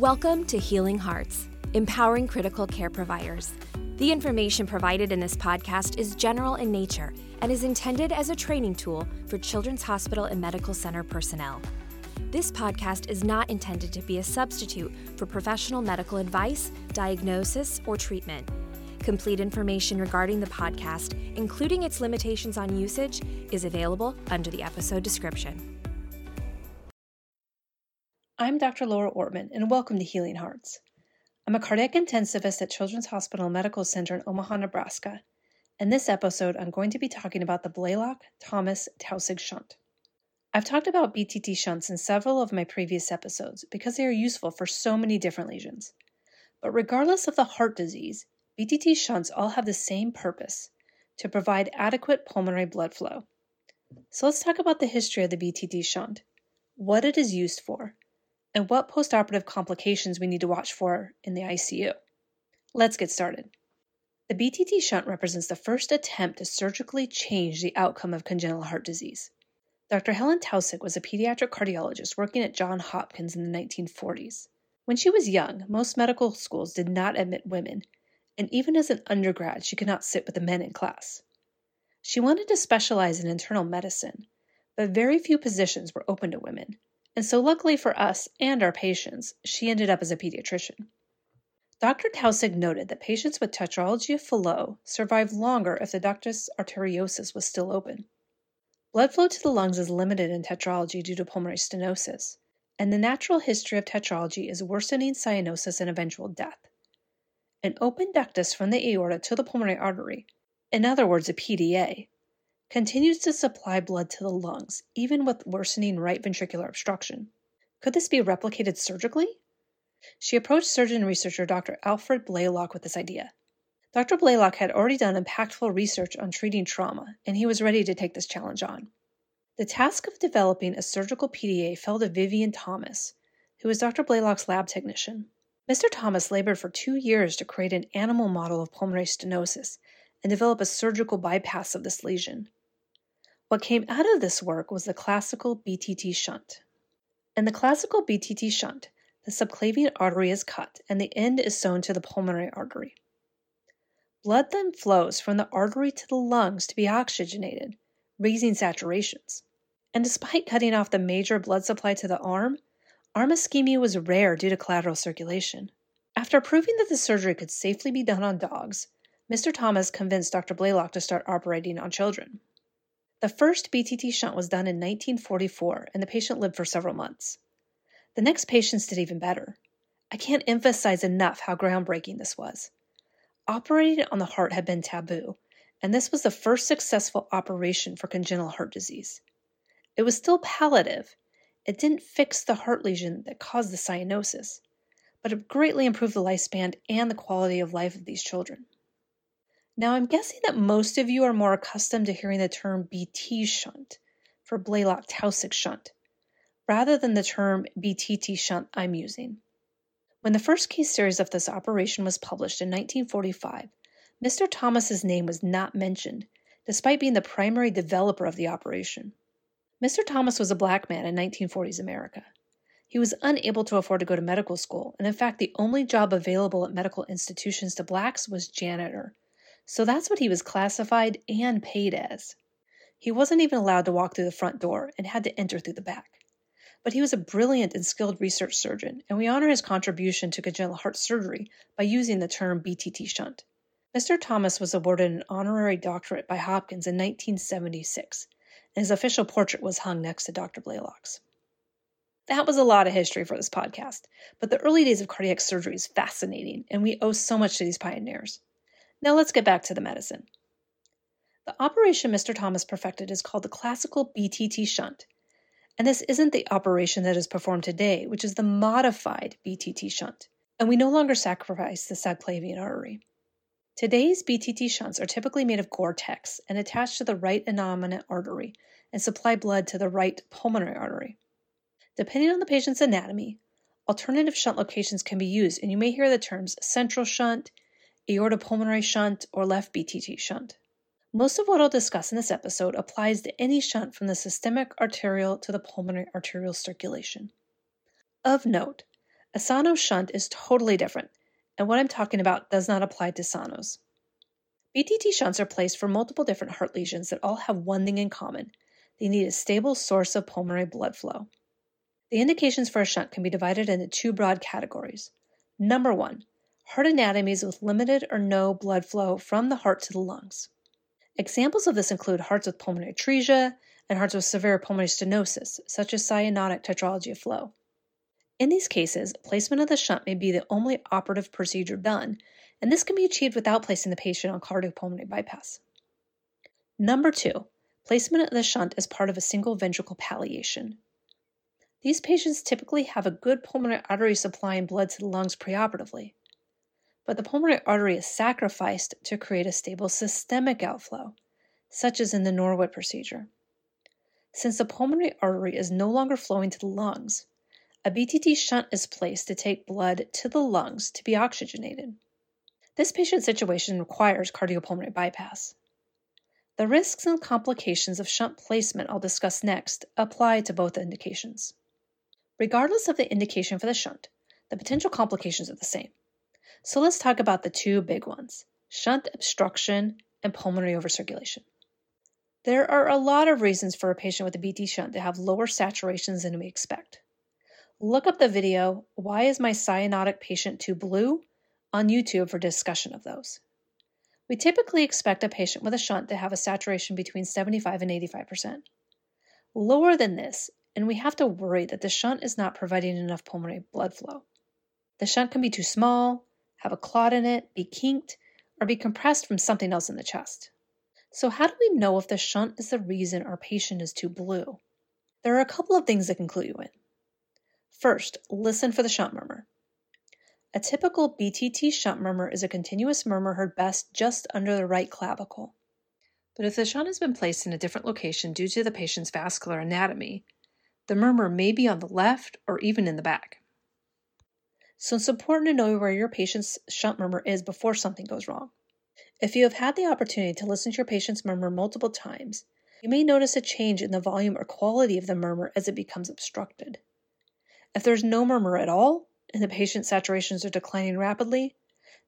Welcome to Healing Hearts, empowering critical care providers. The information provided in this podcast is general in nature and is intended as a training tool for Children's Hospital and Medical Center personnel. This podcast is not intended to be a substitute for professional medical advice, diagnosis, or treatment. Complete information regarding the podcast, including its limitations on usage, is available under the episode description. I'm Dr. Laura Ortmann, and welcome to Healing Hearts. I'm a cardiac intensivist at Children's Hospital Medical Center in Omaha, Nebraska. In this episode, I'm going to be talking about the Blalock Thomas Taussig shunt. I've talked about BTT shunts in several of my previous episodes because they are useful for so many different lesions. But regardless of the heart disease, BTT shunts all have the same purpose to provide adequate pulmonary blood flow. So let's talk about the history of the BTT shunt, what it is used for, and what postoperative complications we need to watch for in the ICU. Let's get started. The BTT shunt represents the first attempt to surgically change the outcome of congenital heart disease. Dr. Helen Taussig was a pediatric cardiologist working at Johns Hopkins in the 1940s. When she was young, most medical schools did not admit women, and even as an undergrad, she could not sit with the men in class. She wanted to specialize in internal medicine, but very few positions were open to women, and so luckily for us and our patients, she ended up as a pediatrician. Dr. Taussig noted that patients with tetralogy of Fallot survived longer if the ductus arteriosus was still open. Blood flow to the lungs is limited in tetralogy due to pulmonary stenosis, and the natural history of tetralogy is worsening cyanosis and eventual death. An open ductus from the aorta to the pulmonary artery, in other words, a PDA, continues to supply blood to the lungs, even with worsening right ventricular obstruction. Could this be replicated surgically? She approached surgeon researcher Dr. Alfred Blalock with this idea. Dr. Blalock had already done impactful research on treating trauma, and he was ready to take this challenge on. The task of developing a surgical PDA fell to Vivian Thomas, who was Dr. Blalock's lab technician. Mr. Thomas labored for two years to create an animal model of pulmonary stenosis and develop a surgical bypass of this lesion. What came out of this work was the classical BTT shunt. In the classical BTT shunt, the subclavian artery is cut and the end is sewn to the pulmonary artery. Blood then flows from the artery to the lungs to be oxygenated, raising saturations. And despite cutting off the major blood supply to the arm, Arm ischemia was rare due to collateral circulation. After proving that the surgery could safely be done on dogs, Mr. Thomas convinced Dr. Blalock to start operating on children. The first BTT shunt was done in 1944, and the patient lived for several months. The next patients did even better. I can't emphasize enough how groundbreaking this was. Operating on the heart had been taboo, and this was the first successful operation for congenital heart disease. It was still palliative, it didn't fix the heart lesion that caused the cyanosis, but it greatly improved the lifespan and the quality of life of these children. Now, I'm guessing that most of you are more accustomed to hearing the term BT shunt for Blalock Taussig shunt, rather than the term BTT shunt I'm using. When the first case series of this operation was published in 1945, Mr. Thomas's name was not mentioned, despite being the primary developer of the operation. Mr. Thomas was a black man in 1940s America. He was unable to afford to go to medical school, and in fact, the only job available at medical institutions to blacks was janitor. So that's what he was classified and paid as. He wasn't even allowed to walk through the front door and had to enter through the back. But he was a brilliant and skilled research surgeon, and we honor his contribution to congenital heart surgery by using the term BTT shunt. Mr. Thomas was awarded an honorary doctorate by Hopkins in 1976 and his official portrait was hung next to Dr. Blalock's. That was a lot of history for this podcast, but the early days of cardiac surgery is fascinating, and we owe so much to these pioneers. Now let's get back to the medicine. The operation Mr. Thomas perfected is called the classical BTT shunt, and this isn't the operation that is performed today, which is the modified BTT shunt, and we no longer sacrifice the subclavian artery. Today's BTT shunts are typically made of Gore-Tex and attached to the right innominate artery and supply blood to the right pulmonary artery. Depending on the patient's anatomy, alternative shunt locations can be used, and you may hear the terms central shunt, aortopulmonary shunt, or left BTT shunt. Most of what I'll discuss in this episode applies to any shunt from the systemic arterial to the pulmonary arterial circulation. Of note, A Sano shunt is totally different, and what I'm talking about does not apply to Sanos. BTT shunts are placed for multiple different heart lesions that all have one thing in common they need a stable source of pulmonary blood flow. The indications for a shunt can be divided into two broad categories. Number one, heart anatomies with limited or no blood flow from the heart to the lungs. Examples of this include hearts with pulmonary atresia and hearts with severe pulmonary stenosis, such as cyanotic tetralogy of Fallot. In these cases, placement of the shunt may be the only operative procedure done, and this can be achieved without placing the patient on cardiopulmonary bypass. Number two, placement of the shunt as part of a single ventricle palliation. These patients typically have a good pulmonary artery supply and blood to the lungs preoperatively, but the pulmonary artery is sacrificed to create a stable systemic outflow, such as in the Norwood procedure. Since the pulmonary artery is no longer flowing to the lungs, a BTT shunt is placed to take blood to the lungs to be oxygenated. This patient situation requires cardiopulmonary bypass. The risks and complications of shunt placement I'll discuss next apply to both indications. Regardless of the indication for the shunt, the potential complications are the same. So let's talk about the two big ones shunt obstruction and pulmonary overcirculation. There are a lot of reasons for a patient with a BT shunt to have lower saturations than we expect. Look up the video, Why is my cyanotic patient too blue? on YouTube for discussion of those. We typically expect a patient with a shunt to have a saturation between 75 and 85%. Lower than this, and we have to worry that the shunt is not providing enough pulmonary blood flow. The shunt can be too small, have a clot in it, be kinked, or be compressed from something else in the chest. So, how do we know if the shunt is the reason our patient is too blue? There are a couple of things that can clue you in. First, listen for the shunt murmur. A typical BTT shunt murmur is a continuous murmur heard best just under the right clavicle. But if the shunt has been placed in a different location due to the patient's vascular anatomy, the murmur may be on the left or even in the back. So it's important to know where your patient's shunt murmur is before something goes wrong. If you have had the opportunity to listen to your patient's murmur multiple times, you may notice a change in the volume or quality of the murmur as it becomes obstructed. If there's no murmur at all, and the patient's saturations are declining rapidly,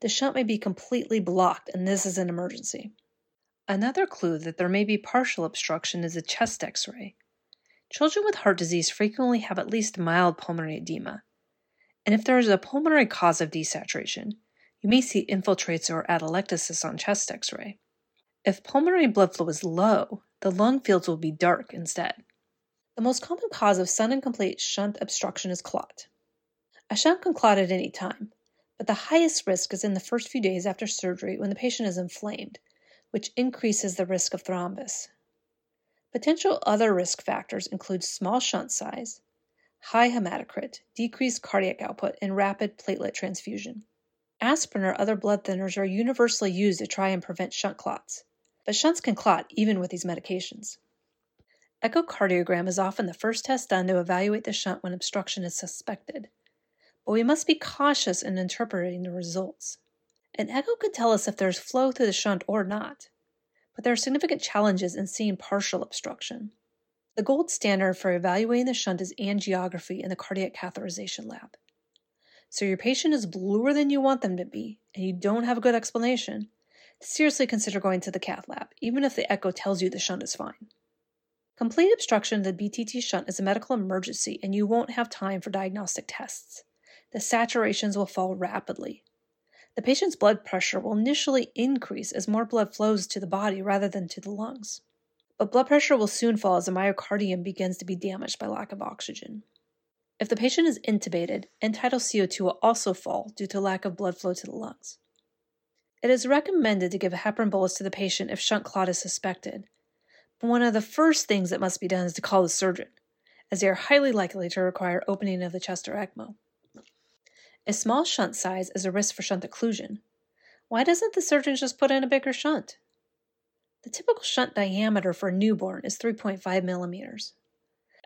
the shunt may be completely blocked and this is an emergency. Another clue that there may be partial obstruction is a chest x ray. Children with heart disease frequently have at least mild pulmonary edema. And if there is a pulmonary cause of desaturation, you may see infiltrates or atelectasis on chest x ray. If pulmonary blood flow is low, the lung fields will be dark instead. The most common cause of sudden complete shunt obstruction is clot. A shunt can clot at any time, but the highest risk is in the first few days after surgery when the patient is inflamed, which increases the risk of thrombus. Potential other risk factors include small shunt size, high hematocrit, decreased cardiac output, and rapid platelet transfusion. Aspirin or other blood thinners are universally used to try and prevent shunt clots, but shunts can clot even with these medications. Echocardiogram is often the first test done to evaluate the shunt when obstruction is suspected but we must be cautious in interpreting the results. An echo could tell us if there's flow through the shunt or not, but there are significant challenges in seeing partial obstruction. The gold standard for evaluating the shunt is angiography in the cardiac catheterization lab. So your patient is bluer than you want them to be, and you don't have a good explanation, seriously consider going to the cath lab, even if the echo tells you the shunt is fine. Complete obstruction of the BTT shunt is a medical emergency, and you won't have time for diagnostic tests the saturations will fall rapidly. The patient's blood pressure will initially increase as more blood flows to the body rather than to the lungs. But blood pressure will soon fall as the myocardium begins to be damaged by lack of oxygen. If the patient is intubated, end tidal CO2 will also fall due to lack of blood flow to the lungs. It is recommended to give a heparin bolus to the patient if shunt clot is suspected. But one of the first things that must be done is to call the surgeon, as they are highly likely to require opening of the chest or ECMO. A small shunt size is a risk for shunt occlusion. Why doesn't the surgeon just put in a bigger shunt? The typical shunt diameter for a newborn is 3.5 millimeters.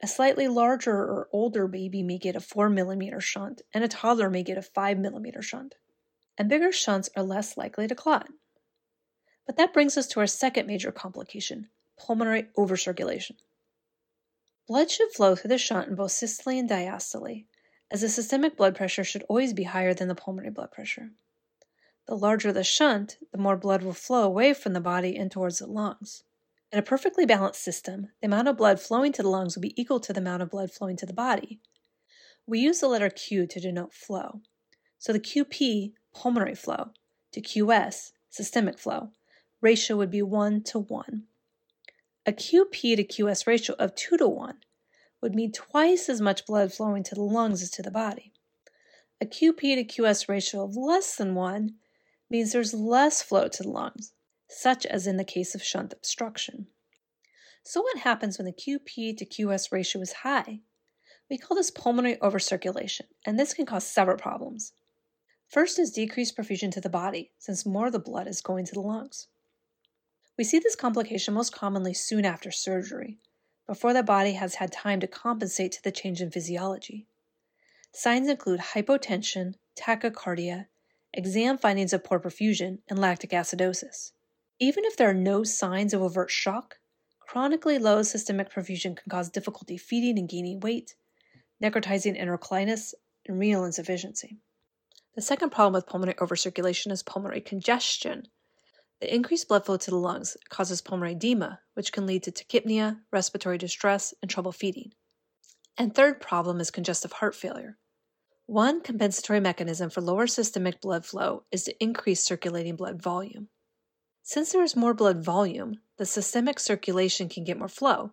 A slightly larger or older baby may get a 4 millimeter shunt, and a toddler may get a 5 millimeter shunt. And bigger shunts are less likely to clot. But that brings us to our second major complication pulmonary overcirculation. Blood should flow through the shunt in both systole and diastole, as the systemic blood pressure should always be higher than the pulmonary blood pressure. The larger the shunt, the more blood will flow away from the body and towards the lungs. In a perfectly balanced system, the amount of blood flowing to the lungs will be equal to the amount of blood flowing to the body. We use the letter Q to denote flow. So the QP, pulmonary flow, to QS, systemic flow, ratio would be 1 to 1. A QP to QS ratio of 2 to 1 would mean twice as much blood flowing to the lungs as to the body. A QP to QS ratio of less than 1 means there's less flow to the lungs, such as in the case of shunt obstruction. So, what happens when the QP to QS ratio is high? We call this pulmonary overcirculation, and this can cause several problems. First is decreased perfusion to the body, since more of the blood is going to the lungs. We see this complication most commonly soon after surgery, before the body has had time to compensate to the change in physiology. Signs include hypotension, tachycardia, exam findings of poor perfusion, and lactic acidosis. Even if there are no signs of overt shock, chronically low systemic perfusion can cause difficulty feeding and gaining weight, necrotizing enterocolitis, and renal insufficiency. The second problem with pulmonary overcirculation is pulmonary congestion. The increased blood flow to the lungs causes pulmonary edema, which can lead to tachypnea, respiratory distress, and trouble feeding. And third problem is congestive heart failure. One compensatory mechanism for lower systemic blood flow is to increase circulating blood volume. Since there is more blood volume, the systemic circulation can get more flow,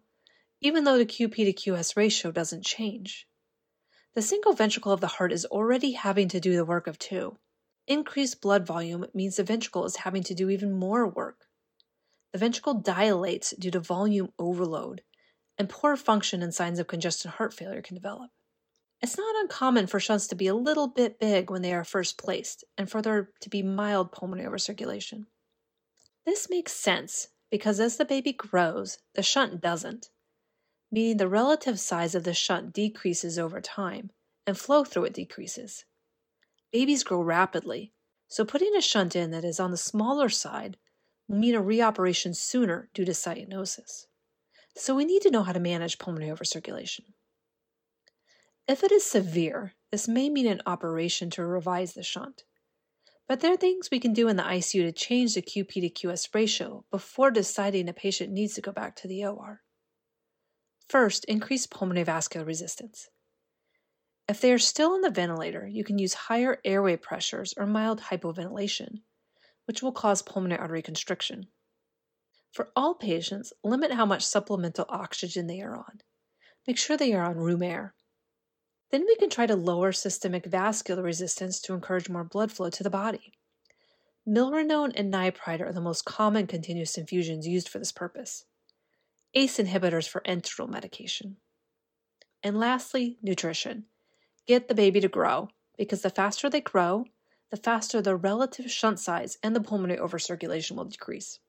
even though the QP to QS ratio doesn't change. The single ventricle of the heart is already having to do the work of two. Increased blood volume means the ventricle is having to do even more work. The ventricle dilates due to volume overload, and poor function and signs of congested heart failure can develop. It's not uncommon for shunts to be a little bit big when they are first placed, and for there to be mild pulmonary overcirculation. This makes sense because as the baby grows, the shunt doesn't, meaning the relative size of the shunt decreases over time, and flow through it decreases. Babies grow rapidly, so putting a shunt in that is on the smaller side will mean a reoperation sooner due to cyanosis. So we need to know how to manage pulmonary overcirculation. If it is severe, this may mean an operation to revise the shunt. But there are things we can do in the ICU to change the QP to QS ratio before deciding a patient needs to go back to the OR. First, increase pulmonary vascular resistance. If they are still on the ventilator, you can use higher airway pressures or mild hypoventilation, which will cause pulmonary artery constriction. For all patients, limit how much supplemental oxygen they are on. Make sure they are on room air. Then we can try to lower systemic vascular resistance to encourage more blood flow to the body. Milrinone and nipride are the most common continuous infusions used for this purpose. ACE inhibitors for enteral medication. And lastly, nutrition. Get the baby to grow, because the faster they grow, the faster the relative shunt size and the pulmonary overcirculation will decrease.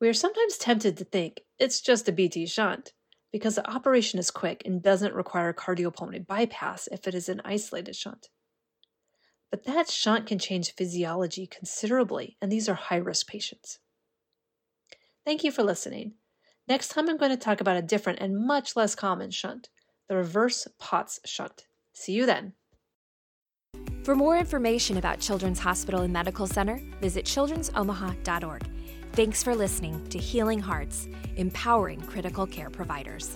We are sometimes tempted to think it's just a BT shunt, because the operation is quick and doesn't require cardiopulmonary bypass if it is an isolated shunt. But that shunt can change physiology considerably, and these are high risk patients. Thank you for listening. Next time, I'm going to talk about a different and much less common shunt the reverse Potts shunt. See you then. For more information about Children's Hospital and Medical Center, visit children'somaha.org. Thanks for listening to Healing Hearts, empowering critical care providers.